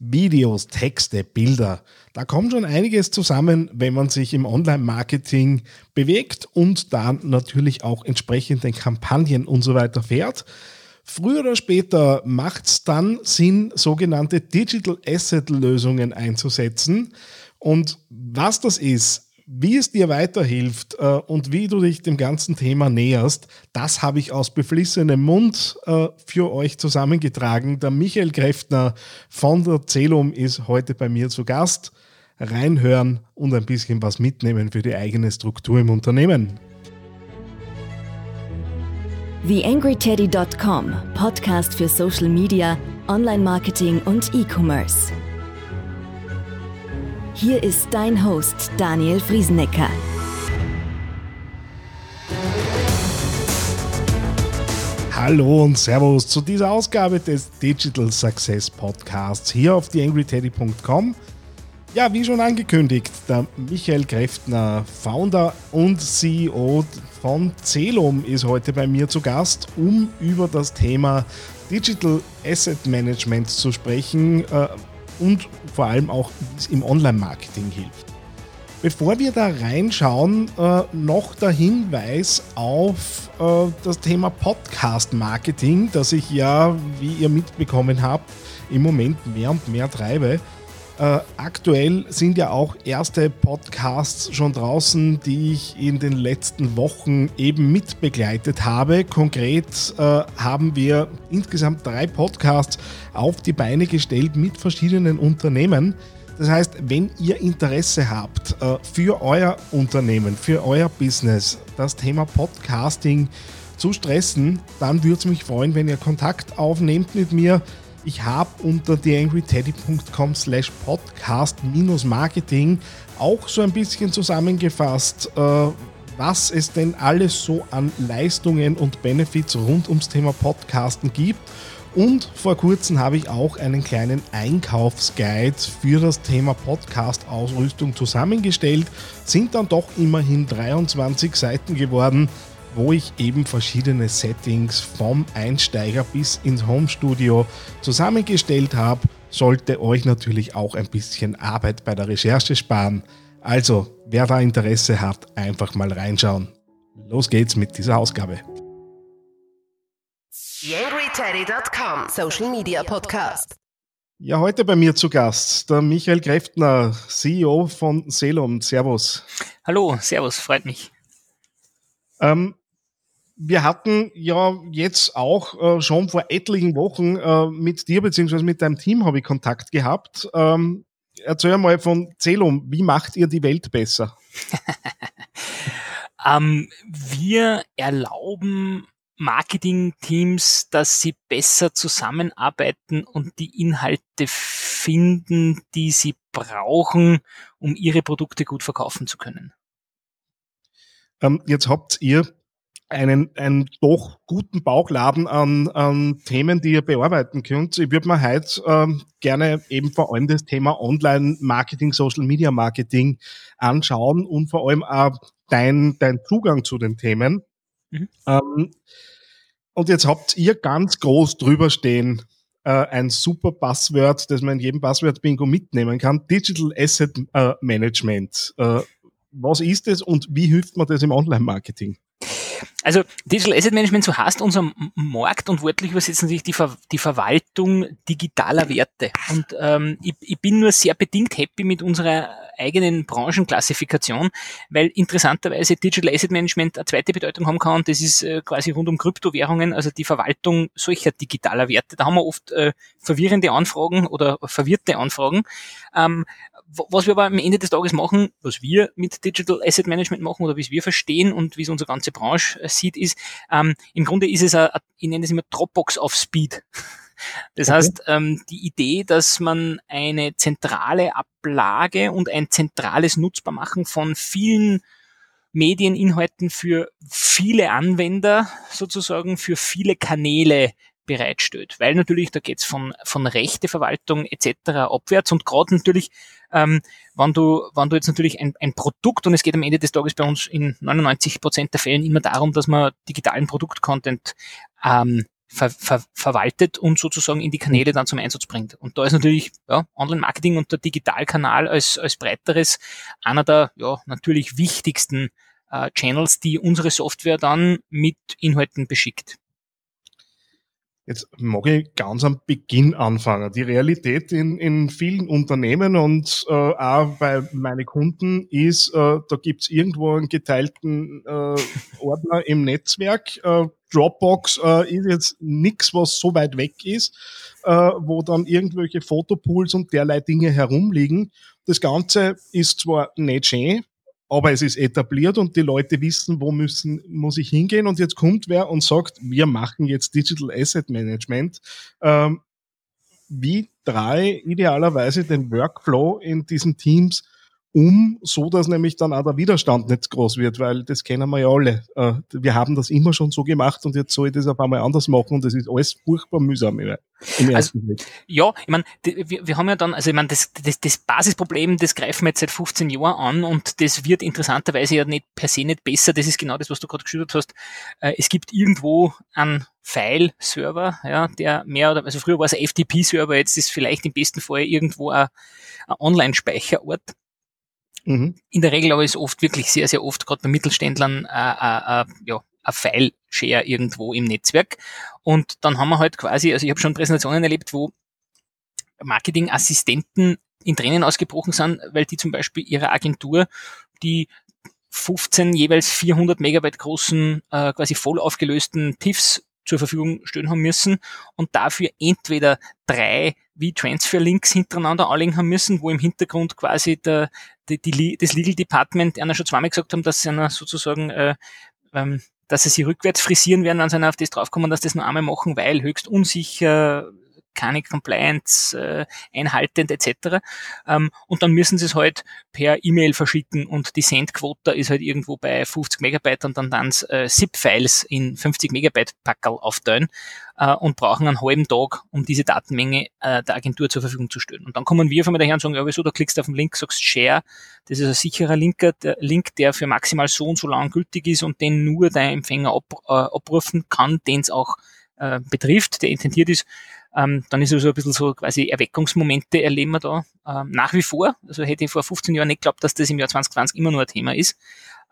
Videos, Texte, Bilder. Da kommt schon einiges zusammen, wenn man sich im Online-Marketing bewegt und dann natürlich auch entsprechende Kampagnen und so weiter fährt. Früher oder später macht es dann Sinn, sogenannte Digital Asset Lösungen einzusetzen. Und was das ist, wie es dir weiterhilft äh, und wie du dich dem ganzen Thema näherst, das habe ich aus beflissenem Mund äh, für euch zusammengetragen. Der Michael Kräftner von der Zelum ist heute bei mir zu Gast. Reinhören und ein bisschen was mitnehmen für die eigene Struktur im Unternehmen. TheAngryTeddy.com, Podcast für Social Media, Online-Marketing und E-Commerce. Hier ist dein Host Daniel Friesenecker. Hallo und Servus zu dieser Ausgabe des Digital Success Podcasts hier auf theangryteddy.com. Ja, wie schon angekündigt, der Michael Kräftner, Founder und CEO von Celum, ist heute bei mir zu Gast, um über das Thema Digital Asset Management zu sprechen. Und vor allem auch im Online-Marketing hilft. Bevor wir da reinschauen, äh, noch der Hinweis auf äh, das Thema Podcast-Marketing, das ich ja, wie ihr mitbekommen habt, im Moment mehr und mehr treibe. Äh, aktuell sind ja auch erste Podcasts schon draußen, die ich in den letzten Wochen eben mitbegleitet habe. Konkret äh, haben wir insgesamt drei Podcasts auf die Beine gestellt mit verschiedenen Unternehmen. Das heißt, wenn ihr Interesse habt äh, für euer Unternehmen, für euer Business, das Thema Podcasting zu stressen, dann würde es mich freuen, wenn ihr Kontakt aufnehmt mit mir. Ich habe unter theangryteddy.com slash podcast minus Marketing auch so ein bisschen zusammengefasst, äh, was es denn alles so an Leistungen und Benefits rund ums Thema Podcasten gibt und vor kurzem habe ich auch einen kleinen Einkaufsguide für das Thema Podcast-Ausrüstung zusammengestellt. Sind dann doch immerhin 23 Seiten geworden, wo ich eben verschiedene Settings vom Einsteiger bis ins Homestudio zusammengestellt habe. Sollte euch natürlich auch ein bisschen Arbeit bei der Recherche sparen. Also, wer da Interesse hat, einfach mal reinschauen. Los geht's mit dieser Ausgabe. YangryTeddy.com Social Media Podcast. Ja, heute bei mir zu Gast der Michael Kräftner, CEO von Selum. Servus. Hallo, Servus, freut mich. Ähm, wir hatten ja jetzt auch äh, schon vor etlichen Wochen äh, mit dir bzw. mit deinem Team habe ich Kontakt gehabt. Ähm, erzähl mal von Zelum, wie macht ihr die Welt besser? ähm, wir erlauben Marketing-Teams, dass sie besser zusammenarbeiten und die Inhalte finden, die sie brauchen, um ihre Produkte gut verkaufen zu können. Ähm, jetzt habt ihr einen, einen doch guten Bauchladen an, an Themen, die ihr bearbeiten könnt. Ich würde mir heute ähm, gerne eben vor allem das Thema Online-Marketing, Social-Media-Marketing anschauen und vor allem auch dein, dein Zugang zu den Themen. Mhm. Ähm, und jetzt habt ihr ganz groß drüber stehen, äh, ein super Passwort, das man in jedem Passwort-Bingo mitnehmen kann. Digital Asset äh, Management. Äh, was ist es und wie hilft man das im Online-Marketing? Also Digital Asset Management, so heißt unser Markt und wörtlich übersetzen sich die, Ver die Verwaltung digitaler Werte. Und ähm, ich, ich bin nur sehr bedingt happy mit unserer eigenen Branchenklassifikation, weil interessanterweise Digital Asset Management eine zweite Bedeutung haben kann. Das ist äh, quasi rund um Kryptowährungen, also die Verwaltung solcher digitaler Werte. Da haben wir oft äh, verwirrende Anfragen oder verwirrte Anfragen. Ähm, was wir aber am Ende des Tages machen, was wir mit Digital Asset Management machen oder wie es wir verstehen und wie es unsere ganze Branche äh, sieht, ist, ähm, im Grunde ist es, a, ich nenne es immer Dropbox auf Speed. Das okay. heißt, ähm, die Idee, dass man eine zentrale Ablage und ein zentrales Nutzbarmachen von vielen Medieninhalten für viele Anwender sozusagen, für viele Kanäle bereitstellt. Weil natürlich, da geht's von, von Rechteverwaltung etc. abwärts und gerade natürlich, ähm, wenn du, wenn du jetzt natürlich ein, ein Produkt, und es geht am Ende des Tages bei uns in 99 Prozent der Fällen immer darum, dass man digitalen Produktcontent ähm, ver, ver, verwaltet und sozusagen in die Kanäle dann zum Einsatz bringt. Und da ist natürlich ja, Online-Marketing und der Digitalkanal als, als breiteres einer der ja, natürlich wichtigsten äh, Channels, die unsere Software dann mit Inhalten beschickt. Jetzt mag ich ganz am Beginn anfangen. Die Realität in, in vielen Unternehmen und äh, auch bei meinen Kunden ist, äh, da gibt's irgendwo einen geteilten äh, Ordner im Netzwerk. Äh, Dropbox äh, ist jetzt nichts, was so weit weg ist, äh, wo dann irgendwelche Fotopools und derlei Dinge herumliegen. Das Ganze ist zwar nicht schön, aber es ist etabliert und die Leute wissen, wo müssen, muss ich hingehen und jetzt kommt wer und sagt, wir machen jetzt Digital Asset Management. Ähm, wie drei idealerweise den Workflow in diesen Teams um, so dass nämlich dann auch der Widerstand nicht groß wird, weil das kennen wir ja alle. Äh, wir haben das immer schon so gemacht und jetzt soll ich das auf einmal anders machen und das ist alles furchtbar mühsam im also, Blick. Ja, ich meine, wir, wir haben ja dann, also ich meine, das, das, das Basisproblem, das greifen wir jetzt seit 15 Jahren an und das wird interessanterweise ja nicht per se nicht besser. Das ist genau das, was du gerade geschildert hast. Äh, es gibt irgendwo einen File-Server, ja, der mehr oder, also früher war es ein FTP-Server, jetzt ist vielleicht im besten Fall irgendwo ein, ein Online-Speicherort Mhm. In der Regel aber ist oft wirklich sehr, sehr oft, gerade bei Mittelständlern, äh, äh, äh, ja, ein File-Share irgendwo im Netzwerk. Und dann haben wir halt quasi, also ich habe schon Präsentationen erlebt, wo Marketingassistenten in Tränen ausgebrochen sind, weil die zum Beispiel ihre Agentur, die 15 jeweils 400 Megabyte großen, äh, quasi voll aufgelösten TIFFs zur Verfügung stellen haben müssen und dafür entweder drei wie Transfer-Links hintereinander anlegen haben müssen, wo im Hintergrund quasi der, die, die, das Legal Department einer schon zweimal gesagt haben, dass sie einer sozusagen äh, ähm, dass sie sie rückwärts frisieren werden, wenn sie auf das draufkommen, dass das nur einmal machen, weil höchst unsicher, keine Compliance äh, einhaltend etc. Ähm, und dann müssen sie es halt per E-Mail verschicken und die Sendquote ist halt irgendwo bei 50 Megabyte und dann dann äh, ZIP-Files in 50 Megabyte Packerl aufteilen äh, und brauchen einen halben Tag, um diese Datenmenge äh, der Agentur zur Verfügung zu stellen. Und dann kommen wir von mir daher und sagen, ja wieso, da klickst du auf den Link, sagst Share, das ist ein sicherer Linker, der Link, der für maximal so und so lang gültig ist und den nur dein Empfänger ab, äh, abrufen kann, den es auch äh, betrifft, der intendiert ist ähm, dann ist es so ein bisschen so quasi Erweckungsmomente erleben wir da ähm, nach wie vor. Also hätte ich vor 15 Jahren nicht geglaubt, dass das im Jahr 2020 immer nur ein Thema ist.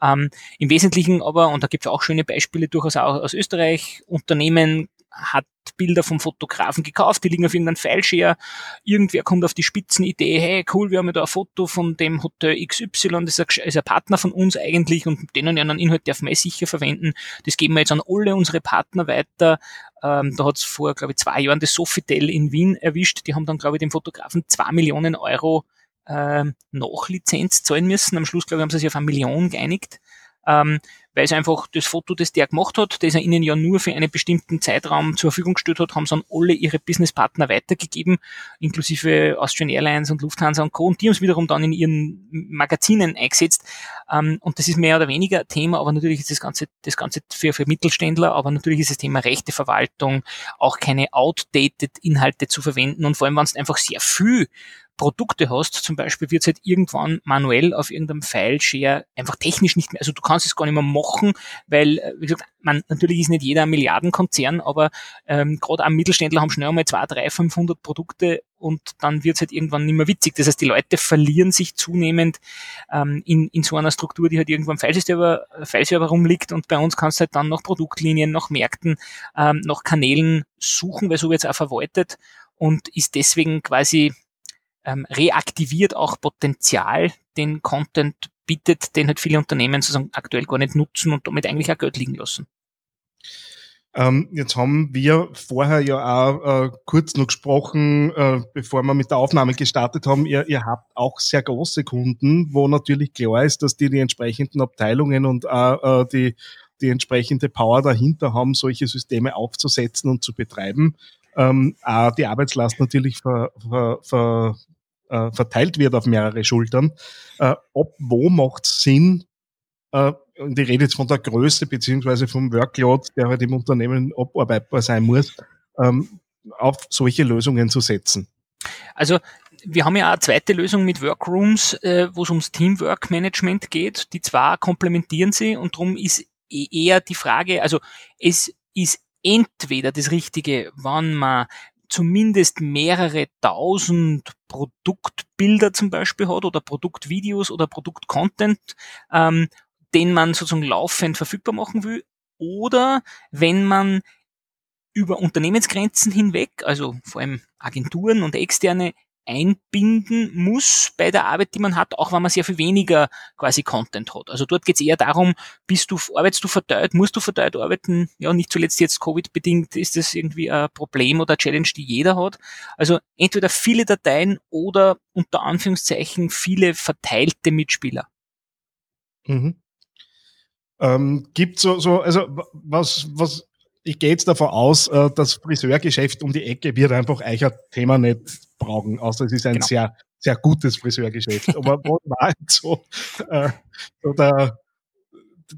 Ähm, Im Wesentlichen aber, und da gibt es auch schöne Beispiele durchaus auch aus Österreich, Unternehmen hat Bilder vom Fotografen gekauft, die liegen auf irgendeinem Fileshare. Irgendwer kommt auf die Spitzenidee, hey cool, wir haben ja da ein Foto von dem Hotel XY, das ist ein, ist ein Partner von uns eigentlich und den und einen Inhalt darf man sicher verwenden. Das geben wir jetzt an alle unsere Partner weiter. Ähm, da hat es vor, glaube ich, zwei Jahren das Sofitel in Wien erwischt. Die haben dann, glaube ich, dem Fotografen zwei Millionen Euro ähm, Nachlizenz zahlen müssen. Am Schluss, glaube ich, haben sie sich auf eine Million geeinigt ähm, weil es einfach das Foto, das der gemacht hat, das er ihnen ja nur für einen bestimmten Zeitraum zur Verfügung gestellt hat, haben sie an alle ihre Businesspartner weitergegeben, inklusive Austrian Airlines und Lufthansa und Co. Und die haben es wiederum dann in ihren Magazinen eingesetzt. Ähm, und das ist mehr oder weniger ein Thema, aber natürlich ist das Ganze, das Ganze für, für Mittelständler, aber natürlich ist das Thema Rechteverwaltung, auch keine outdated Inhalte zu verwenden und vor allem, wenn es einfach sehr viel Produkte hast, zum Beispiel wird es halt irgendwann manuell auf irgendeinem File-Share einfach technisch nicht mehr, also du kannst es gar nicht mehr machen, weil, äh, wie gesagt, man, natürlich ist nicht jeder ein Milliardenkonzern, aber ähm, gerade am Mittelständler haben schnell einmal zwei, drei, 500 Produkte und dann wird es halt irgendwann nicht mehr witzig. Das heißt, die Leute verlieren sich zunehmend ähm, in, in so einer Struktur, die halt irgendwo im File-Server File rumliegt und bei uns kannst du halt dann nach Produktlinien, nach Märkten, ähm, nach Kanälen suchen, weil so wird es auch verwaltet und ist deswegen quasi ähm, reaktiviert auch Potenzial, den Content bietet, den halt viele Unternehmen sozusagen aktuell gar nicht nutzen und damit eigentlich auch Geld liegen lassen. Ähm, jetzt haben wir vorher ja auch äh, kurz noch gesprochen, äh, bevor wir mit der Aufnahme gestartet haben. Ihr, ihr habt auch sehr große Kunden, wo natürlich klar ist, dass die die entsprechenden Abteilungen und auch äh, die, die entsprechende Power dahinter haben, solche Systeme aufzusetzen und zu betreiben. Ähm, auch die Arbeitslast natürlich ver, ver, ver, äh, verteilt wird auf mehrere Schultern. Äh, ob wo macht Sinn, äh, und ich rede jetzt von der Größe beziehungsweise vom Workload, der halt im Unternehmen abarbeitbar sein muss, ähm, auf solche Lösungen zu setzen? Also wir haben ja eine zweite Lösung mit Workrooms, äh, wo es ums Teamwork Management geht. Die zwei komplementieren sie und darum ist e-, eher die Frage, also es ist entweder das Richtige, wann man zumindest mehrere tausend Produktbilder zum Beispiel hat oder Produktvideos oder Produktcontent, ähm, den man sozusagen laufend verfügbar machen will. Oder wenn man über Unternehmensgrenzen hinweg, also vor allem Agenturen und externe einbinden muss bei der Arbeit, die man hat, auch wenn man sehr viel weniger quasi Content hat. Also dort geht es eher darum, bist du, arbeitest du verteilt, musst du verteilt arbeiten? Ja, nicht zuletzt jetzt Covid-bedingt ist das irgendwie ein Problem oder Challenge, die jeder hat. Also entweder viele Dateien oder unter Anführungszeichen viele verteilte Mitspieler. Mhm. Ähm, gibt so, so, also was, was ich gehe jetzt davon aus, äh, das Friseurgeschäft um die Ecke wird einfach euch ein Thema nicht brauchen, außer es ist ein genau. sehr, sehr gutes Friseurgeschäft. Aber was war jetzt so, äh, so der,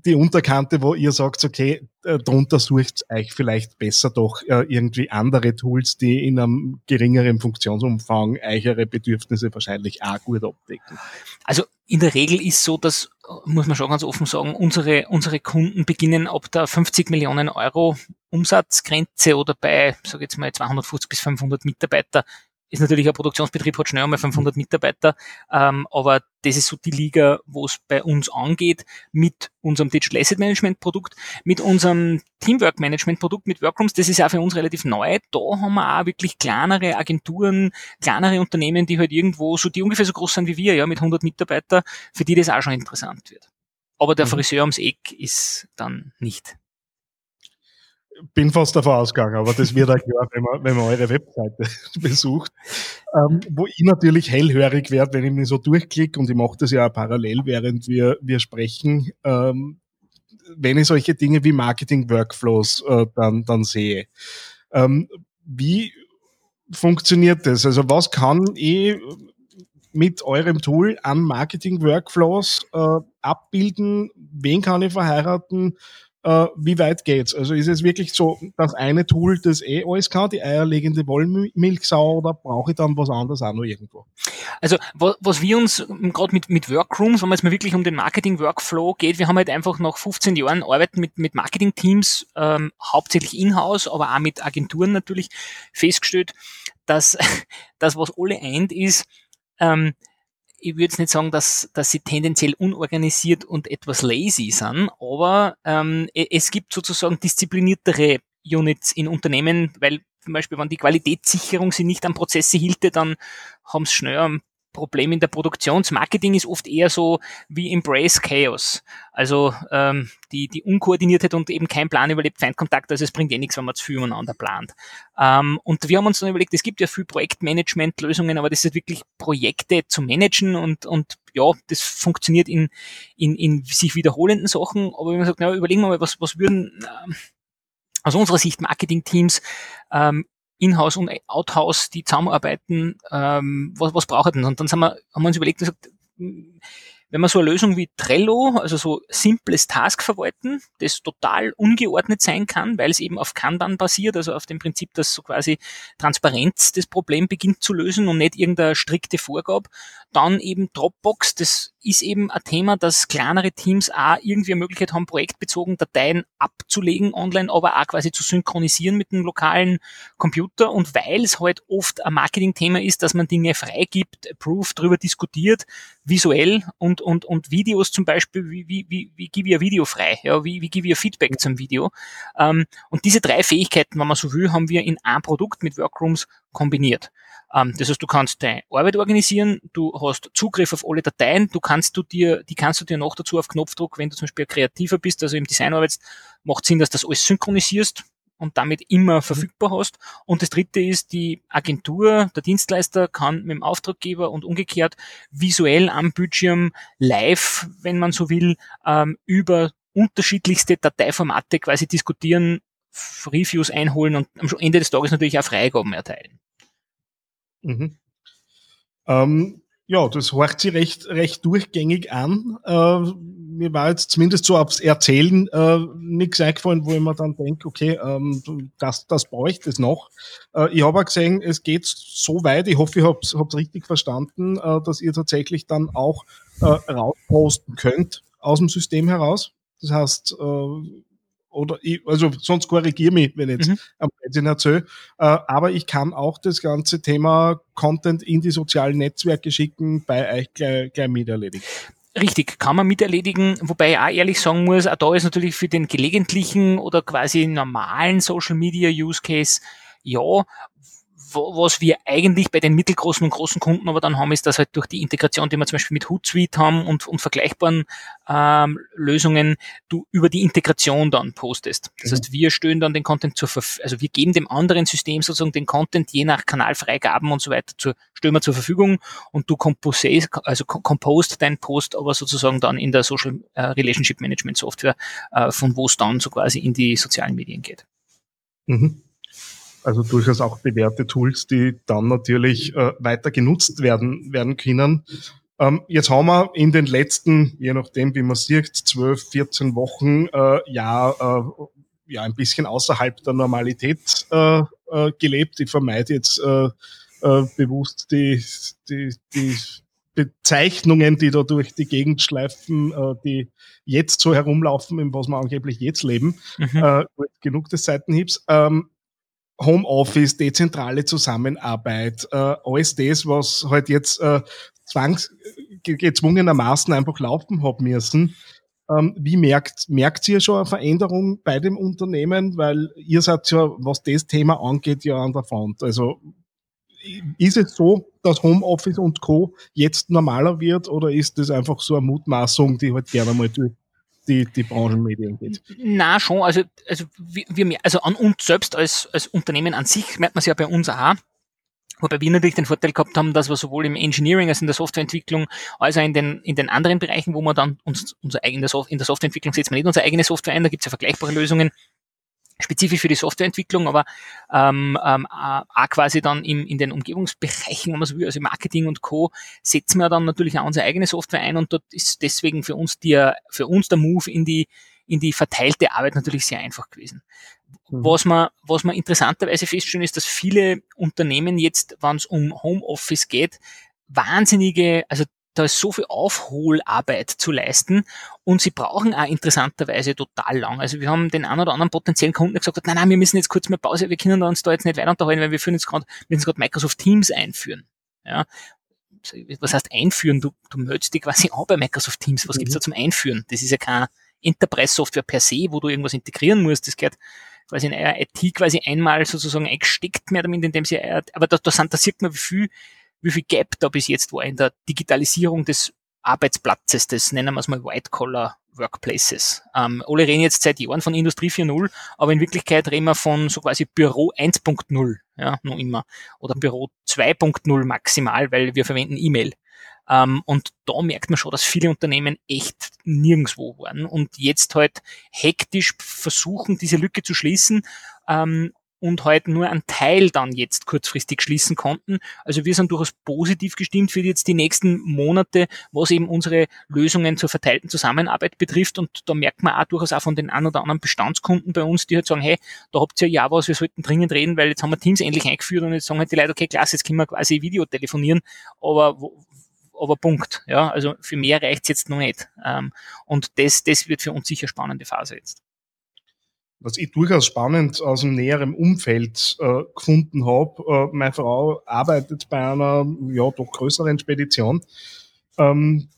die Unterkante, wo ihr sagt, okay, äh, drunter sucht euch vielleicht besser doch äh, irgendwie andere Tools, die in einem geringeren Funktionsumfang eure Bedürfnisse wahrscheinlich auch gut abdecken? Also in der Regel ist so, dass, muss man schon ganz offen sagen, unsere, unsere Kunden beginnen ab der 50 Millionen Euro Umsatzgrenze oder bei, sage jetzt mal, 250 bis 500 Mitarbeiter ist natürlich ein Produktionsbetrieb, hat schnell einmal 500 Mitarbeiter, ähm, aber das ist so die Liga, wo es bei uns angeht mit unserem Digital Asset Management Produkt, mit unserem Teamwork Management Produkt, mit Workrooms, das ist auch für uns relativ neu. Da haben wir auch wirklich kleinere Agenturen, kleinere Unternehmen, die halt irgendwo so, die ungefähr so groß sind wie wir, ja, mit 100 Mitarbeiter, für die das auch schon interessant wird. Aber der mhm. Friseur ums Eck ist dann nicht bin fast davon ausgegangen, aber das wird auch klar, wenn man, wenn man eure Webseite besucht. Ähm, wo ich natürlich hellhörig werde, wenn ich mich so durchklicke und ich mache das ja auch parallel, während wir, wir sprechen, ähm, wenn ich solche Dinge wie Marketing-Workflows äh, dann, dann sehe. Ähm, wie funktioniert das? Also was kann ich mit eurem Tool an Marketing-Workflows äh, abbilden? Wen kann ich verheiraten? Äh, wie weit geht's? Also ist es wirklich so das eine Tool, das eh alles kann, die eierlegende Wollmilchsau, oder brauche ich dann was anderes auch noch irgendwo? Also was wir uns gerade mit, mit Workrooms, wenn es mal wirklich um den Marketing-Workflow geht, wir haben halt einfach nach 15 Jahren Arbeiten mit, mit Marketing-Teams, ähm, hauptsächlich in-house, aber auch mit Agenturen natürlich, festgestellt, dass das, was alle eint, ist, ähm, ich würde jetzt nicht sagen, dass, dass sie tendenziell unorganisiert und etwas lazy sind, aber ähm, e, es gibt sozusagen diszipliniertere Units in Unternehmen, weil zum Beispiel, wenn die Qualitätssicherung sie nicht an Prozesse hielte, dann haben sie schnell am Problem in der Produktionsmarketing ist oft eher so wie Embrace Chaos. Also ähm, die, die Unkoordiniertheit und eben kein Plan überlebt Feindkontakt, also es bringt eh nichts, wenn man zu viel miteinander plant. Ähm, und wir haben uns dann überlegt, es gibt ja viel Projektmanagement-Lösungen, aber das ist wirklich Projekte zu managen und, und ja, das funktioniert in, in, in sich wiederholenden Sachen. Aber wenn man sagt, na, überlegen wir mal, was, was würden äh, aus unserer Sicht Marketing-Teams ähm, Inhouse und Outhouse, die zusammenarbeiten, ähm, was, was braucht denn? Und dann haben wir, haben wir uns überlegt, gesagt, wenn man so eine Lösung wie Trello, also so simples Task verwalten, das total ungeordnet sein kann, weil es eben auf Kanban basiert, also auf dem Prinzip, dass so quasi Transparenz das Problem beginnt zu lösen und nicht irgendeine strikte Vorgabe. Dann eben Dropbox, das ist eben ein Thema, dass kleinere Teams auch irgendwie eine Möglichkeit haben, projektbezogen Dateien abzulegen online, aber auch quasi zu synchronisieren mit dem lokalen Computer. Und weil es halt oft ein Marketing-Thema ist, dass man Dinge freigibt, approved, darüber diskutiert, visuell und, und, und Videos zum Beispiel, wie, wie, wie, wie gebe ich ein Video frei? Ja, wie, wie gebe ich ein Feedback zum Video? Ähm, und diese drei Fähigkeiten, wenn man so will, haben wir in einem Produkt mit Workrooms kombiniert. Ähm, das heißt, du kannst deine Arbeit organisieren, du hast Zugriff auf alle Dateien, du kannst du dir, die kannst du dir noch dazu auf Knopfdruck, wenn du zum Beispiel kreativer bist, also im Design arbeitest, macht Sinn, dass das alles synchronisierst und damit immer mhm. verfügbar hast. Und das dritte ist, die Agentur, der Dienstleister kann mit dem Auftraggeber und umgekehrt visuell am Bildschirm live, wenn man so will, ähm, über unterschiedlichste Dateiformate quasi diskutieren, Reviews einholen und am Ende des Tages natürlich auch Freigaben erteilen. Mhm. Ähm, ja, das horcht sich recht, recht durchgängig an. Äh, mir war jetzt zumindest so aufs Erzählen äh, nichts eingefallen, wo ich mir dann denke, okay, ähm, das, das bräuchte es noch. Äh, ich habe auch gesehen, es geht so weit, ich hoffe, ich habe es richtig verstanden, äh, dass ihr tatsächlich dann auch äh, rausposten könnt aus dem System heraus. Das heißt, äh, oder ich, also sonst korrigiere mich, wenn jetzt mhm. am Blödsinn erzähle. Äh, aber ich kann auch das ganze Thema Content in die sozialen Netzwerke schicken, bei euch gleich, gleich mit erledigen. Richtig, kann man miterledigen, wobei ich auch ehrlich sagen muss, auch da ist natürlich für den gelegentlichen oder quasi normalen Social Media Use Case ja, was wir eigentlich bei den mittelgroßen und großen Kunden aber dann haben, ist, dass halt durch die Integration, die wir zum Beispiel mit Hootsuite haben und, und vergleichbaren ähm, Lösungen, du über die Integration dann postest. Das mhm. heißt, wir stellen dann den Content zur Verfügung, also wir geben dem anderen System sozusagen den Content je nach Kanalfreigaben und so weiter zur, stellen wir zur Verfügung und du compose, also compost deinen Post aber sozusagen dann in der Social äh, Relationship Management Software, äh, von wo es dann so quasi in die sozialen Medien geht. Mhm also durchaus auch bewährte Tools, die dann natürlich äh, weiter genutzt werden, werden können. Ähm, jetzt haben wir in den letzten, je nachdem wie man sieht, 12, 14 Wochen äh, ja, äh, ja ein bisschen außerhalb der Normalität äh, äh, gelebt. Ich vermeide jetzt äh, äh, bewusst die, die, die Bezeichnungen, die da durch die Gegend schleifen, äh, die jetzt so herumlaufen, in was wir angeblich jetzt leben. Mhm. Äh, genug des Seitenhiebs. Ähm, Homeoffice, dezentrale Zusammenarbeit, äh, alles das, was halt jetzt äh, zwangs gezwungenermaßen einfach laufen hat müssen. Ähm, wie merkt, merkt ihr schon eine Veränderung bei dem Unternehmen? Weil ihr seid ja, was das Thema angeht, ja an der Front. Also ist es so, dass Homeoffice und Co. jetzt normaler wird oder ist das einfach so eine Mutmaßung, die halt gerne mal durch die, die Branchenmedien geht. Na schon, also, also, wir, also an uns selbst als, als Unternehmen an sich merkt man es ja bei uns auch. Wobei wir natürlich den Vorteil gehabt haben, dass wir sowohl im Engineering als in der Softwareentwicklung, als auch in den, in den anderen Bereichen, wo wir dann uns, unser eigenes, in der Softwareentwicklung setzen wir nicht unsere eigene Software ein, da gibt es ja vergleichbare Lösungen, spezifisch für die Softwareentwicklung, aber ähm, ähm, auch quasi dann im, in den Umgebungsbereichen, wenn man so will, also Marketing und Co., setzen wir dann natürlich auch unsere eigene Software ein und dort ist deswegen für uns der, für uns der Move in die, in die verteilte Arbeit natürlich sehr einfach gewesen. Mhm. Was man, was man interessanterweise feststellen ist, dass viele Unternehmen jetzt, wenn es um Homeoffice geht, wahnsinnige, also da ist so viel Aufholarbeit zu leisten und sie brauchen auch interessanterweise total lang. Also wir haben den einen oder anderen potenziellen Kunden gesagt, nein, nein, wir müssen jetzt kurz mal Pause, wir können uns da jetzt nicht weiter unterhalten, weil wir führen jetzt gerade, müssen gerade Microsoft Teams einführen. Ja. Was heißt einführen? Du, du meldest dich quasi auch bei Microsoft Teams. Was mhm. gibt's da zum Einführen? Das ist ja keine Enterprise-Software per se, wo du irgendwas integrieren musst. Das gehört quasi in euer IT quasi einmal sozusagen eingesteckt, mehr damit, indem sie, aber da, da, sind, da sieht man, wie viel wie viel Gap da bis jetzt war in der Digitalisierung des Arbeitsplatzes, des nennen wir es mal White-Collar Workplaces. Ähm, alle reden jetzt seit Jahren von Industrie 4.0, aber in Wirklichkeit reden wir von so quasi Büro 1.0, ja, noch immer. Oder Büro 2.0 maximal, weil wir verwenden E-Mail. Ähm, und da merkt man schon, dass viele Unternehmen echt nirgendswo waren und jetzt halt hektisch versuchen, diese Lücke zu schließen. Ähm, und halt nur einen Teil dann jetzt kurzfristig schließen konnten. Also wir sind durchaus positiv gestimmt für jetzt die nächsten Monate, was eben unsere Lösungen zur verteilten Zusammenarbeit betrifft. Und da merkt man auch durchaus auch von den ein oder anderen Bestandskunden bei uns, die halt sagen, hey, da habt ihr ja was, wir sollten dringend reden, weil jetzt haben wir Teams endlich eingeführt und jetzt sagen halt die Leute, okay, klasse, jetzt können wir quasi Video telefonieren, aber aber Punkt. Ja, also für mehr reicht's jetzt noch nicht. Ähm, und das, das wird für uns sicher spannende Phase jetzt was ich durchaus spannend aus dem näheren Umfeld äh, gefunden habe. Äh, meine Frau arbeitet bei einer ja doch größeren Spedition. Ähm,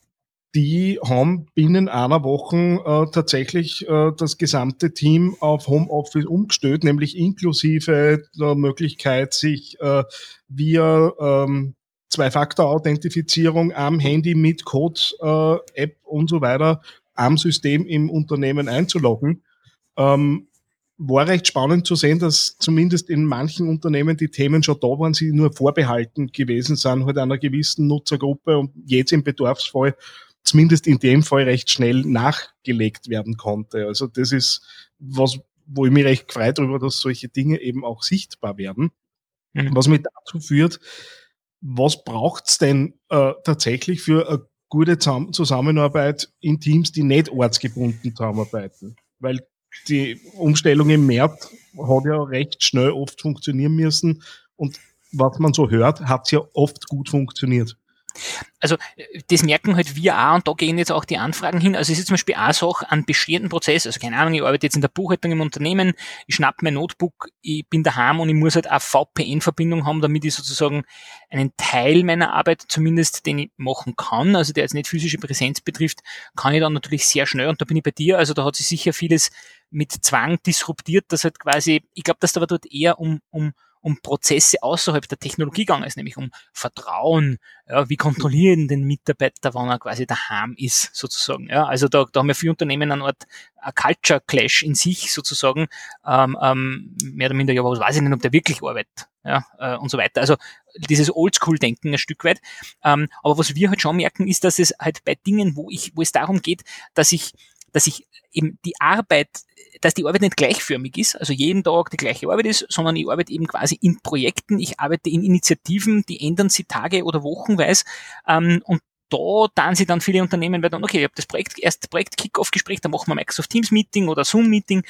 die haben binnen einer Woche äh, tatsächlich äh, das gesamte Team auf Homeoffice umgestellt, nämlich inklusive der Möglichkeit, sich äh, via ähm, Zwei-Faktor-Authentifizierung am Handy mit Code, äh, App und so weiter am System im Unternehmen einzuloggen. Ähm, war recht spannend zu sehen, dass zumindest in manchen Unternehmen die Themen schon da waren, sie nur vorbehalten gewesen sind, halt einer gewissen Nutzergruppe und jetzt im Bedarfsfall zumindest in dem Fall recht schnell nachgelegt werden konnte. Also das ist was, wo ich mich recht gefreut darüber, dass solche Dinge eben auch sichtbar werden. Mhm. Was mich dazu führt, was braucht's denn äh, tatsächlich für eine gute Zusammenarbeit in Teams, die nicht ortsgebunden zusammenarbeiten? Weil die Umstellung im März hat ja recht schnell oft funktionieren müssen und was man so hört, hat ja oft gut funktioniert. Also das merken halt wir auch und da gehen jetzt auch die Anfragen hin. Also es ist zum Beispiel auch Sache an bestehenden Prozess. Also keine Ahnung, ich arbeite jetzt in der Buchhaltung im Unternehmen, ich schnapp mein Notebook, ich bin daheim und ich muss halt eine VPN-Verbindung haben, damit ich sozusagen einen Teil meiner Arbeit zumindest, den ich machen kann, also der jetzt nicht physische Präsenz betrifft, kann ich dann natürlich sehr schnell und da bin ich bei dir. Also da hat sich sicher vieles mit Zwang disruptiert, dass halt quasi, ich glaube, dass da aber dort eher um, um um Prozesse außerhalb der Technologie gegangen ist, nämlich um Vertrauen. Ja, wie kontrollieren den Mitarbeiter, wann er quasi daheim ist, sozusagen. Ja, also da, da haben wir viele Unternehmen eine Art a Culture Clash in sich sozusagen, ähm, ähm, mehr oder minder, ja, was weiß ich nicht, ob der wirklich arbeitet, ja, äh, und so weiter. Also dieses Oldschool-Denken ein Stück weit. Ähm, aber was wir halt schon merken, ist, dass es halt bei Dingen, wo ich, wo es darum geht, dass ich dass ich eben die Arbeit, dass die Arbeit nicht gleichförmig ist, also jeden Tag die gleiche Arbeit ist, sondern ich arbeite eben quasi in Projekten, ich arbeite in Initiativen, die ändern sie Tage oder Wochenweise ähm, und da dann sie dann viele Unternehmen, weil dann, okay, ich habe das Projekt, erst Projekt Kickoff-Gespräch, dann machen wir Microsoft Teams Meeting oder Zoom Meeting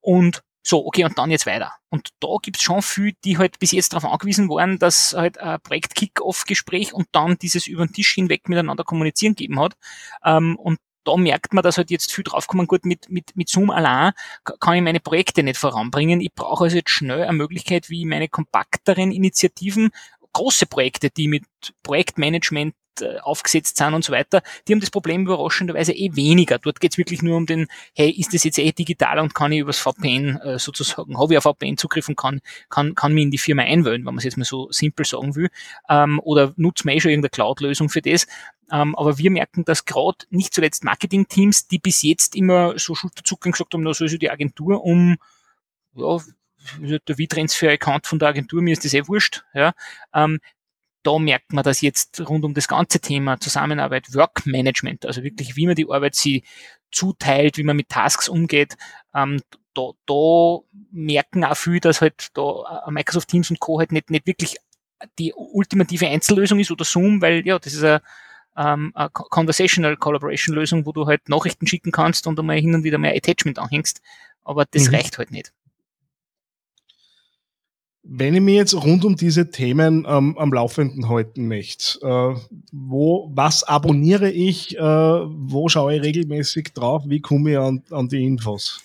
und so, okay, und dann jetzt weiter. Und da gibt's schon viel, die halt bis jetzt darauf angewiesen waren, dass halt ein Projekt Kick-Off-Gespräch und dann dieses über den Tisch hinweg miteinander kommunizieren gegeben hat. Ähm, und da merkt man, dass halt jetzt viel draufkommen, gut, mit, mit, mit Zoom allein kann ich meine Projekte nicht voranbringen. Ich brauche also jetzt schnell eine Möglichkeit, wie meine kompakteren Initiativen, große Projekte, die mit Projektmanagement aufgesetzt sind und so weiter, die haben das Problem überraschenderweise eh weniger. Dort geht es wirklich nur um den, hey, ist das jetzt eh digital und kann ich übers VPN äh, sozusagen, habe ich auf VPN-Zugriff und kann, kann, kann mich in die Firma einwählen, wenn man es jetzt mal so simpel sagen will, ähm, oder nutzt man eh schon irgendeine Cloud-Lösung für das. Ähm, aber wir merken, dass gerade nicht zuletzt Marketing-Teams, die bis jetzt immer so Schulterzuckern gesagt haben, na, so ist die Agentur um, ja, der V-Transfer-Account von der Agentur, mir ist das eh wurscht, ja, ähm, da merkt man, dass jetzt rund um das ganze Thema Zusammenarbeit, Workmanagement, also wirklich, wie man die Arbeit sie zuteilt, wie man mit Tasks umgeht, ähm, da, da merken auch viel, dass halt da äh, Microsoft Teams und Co. halt nicht, nicht wirklich die ultimative Einzellösung ist oder Zoom, weil ja, das ist eine, ähm, eine Conversational Collaboration Lösung, wo du halt Nachrichten schicken kannst und einmal hin und wieder mehr Attachment anhängst, aber das mhm. reicht halt nicht. Wenn ich mir jetzt rund um diese Themen ähm, am Laufenden halten möchte, äh, wo, was abonniere ich, äh, wo schaue ich regelmäßig drauf, wie komme ich an, an die Infos?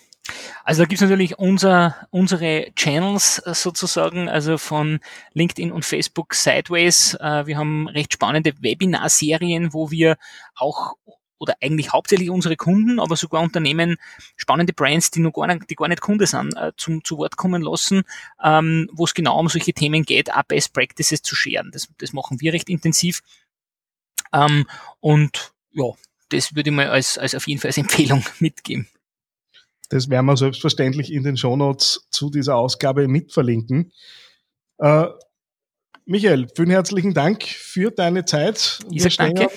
Also da gibt's natürlich unser, unsere Channels äh, sozusagen, also von LinkedIn und Facebook Sideways. Äh, wir haben recht spannende Webinar-Serien, wo wir auch oder eigentlich hauptsächlich unsere Kunden, aber sogar Unternehmen, spannende Brands, die noch gar nicht, die gar nicht Kunde sind, äh, zum, zu Wort kommen lassen, ähm, wo es genau um solche Themen geht, auch Best Practices zu scheren. Das, das machen wir recht intensiv. Ähm, und ja, das würde ich mal als, als auf jeden Fall als Empfehlung mitgeben. Das werden wir selbstverständlich in den Shownotes zu dieser Ausgabe mitverlinken. Äh, Michael, vielen herzlichen Dank für deine Zeit. Wir stehen danke.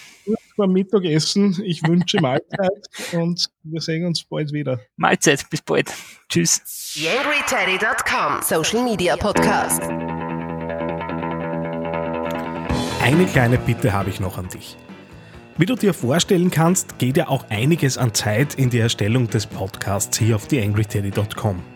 beim Mittagessen. Ich wünsche Mahlzeit und wir sehen uns bald wieder. Mahlzeit, bis bald. Tschüss. YangryTeddy.com Social Media Podcast. Eine kleine Bitte habe ich noch an dich. Wie du dir vorstellen kannst, geht ja auch einiges an Zeit in die Erstellung des Podcasts hier auf theangryteddy.com.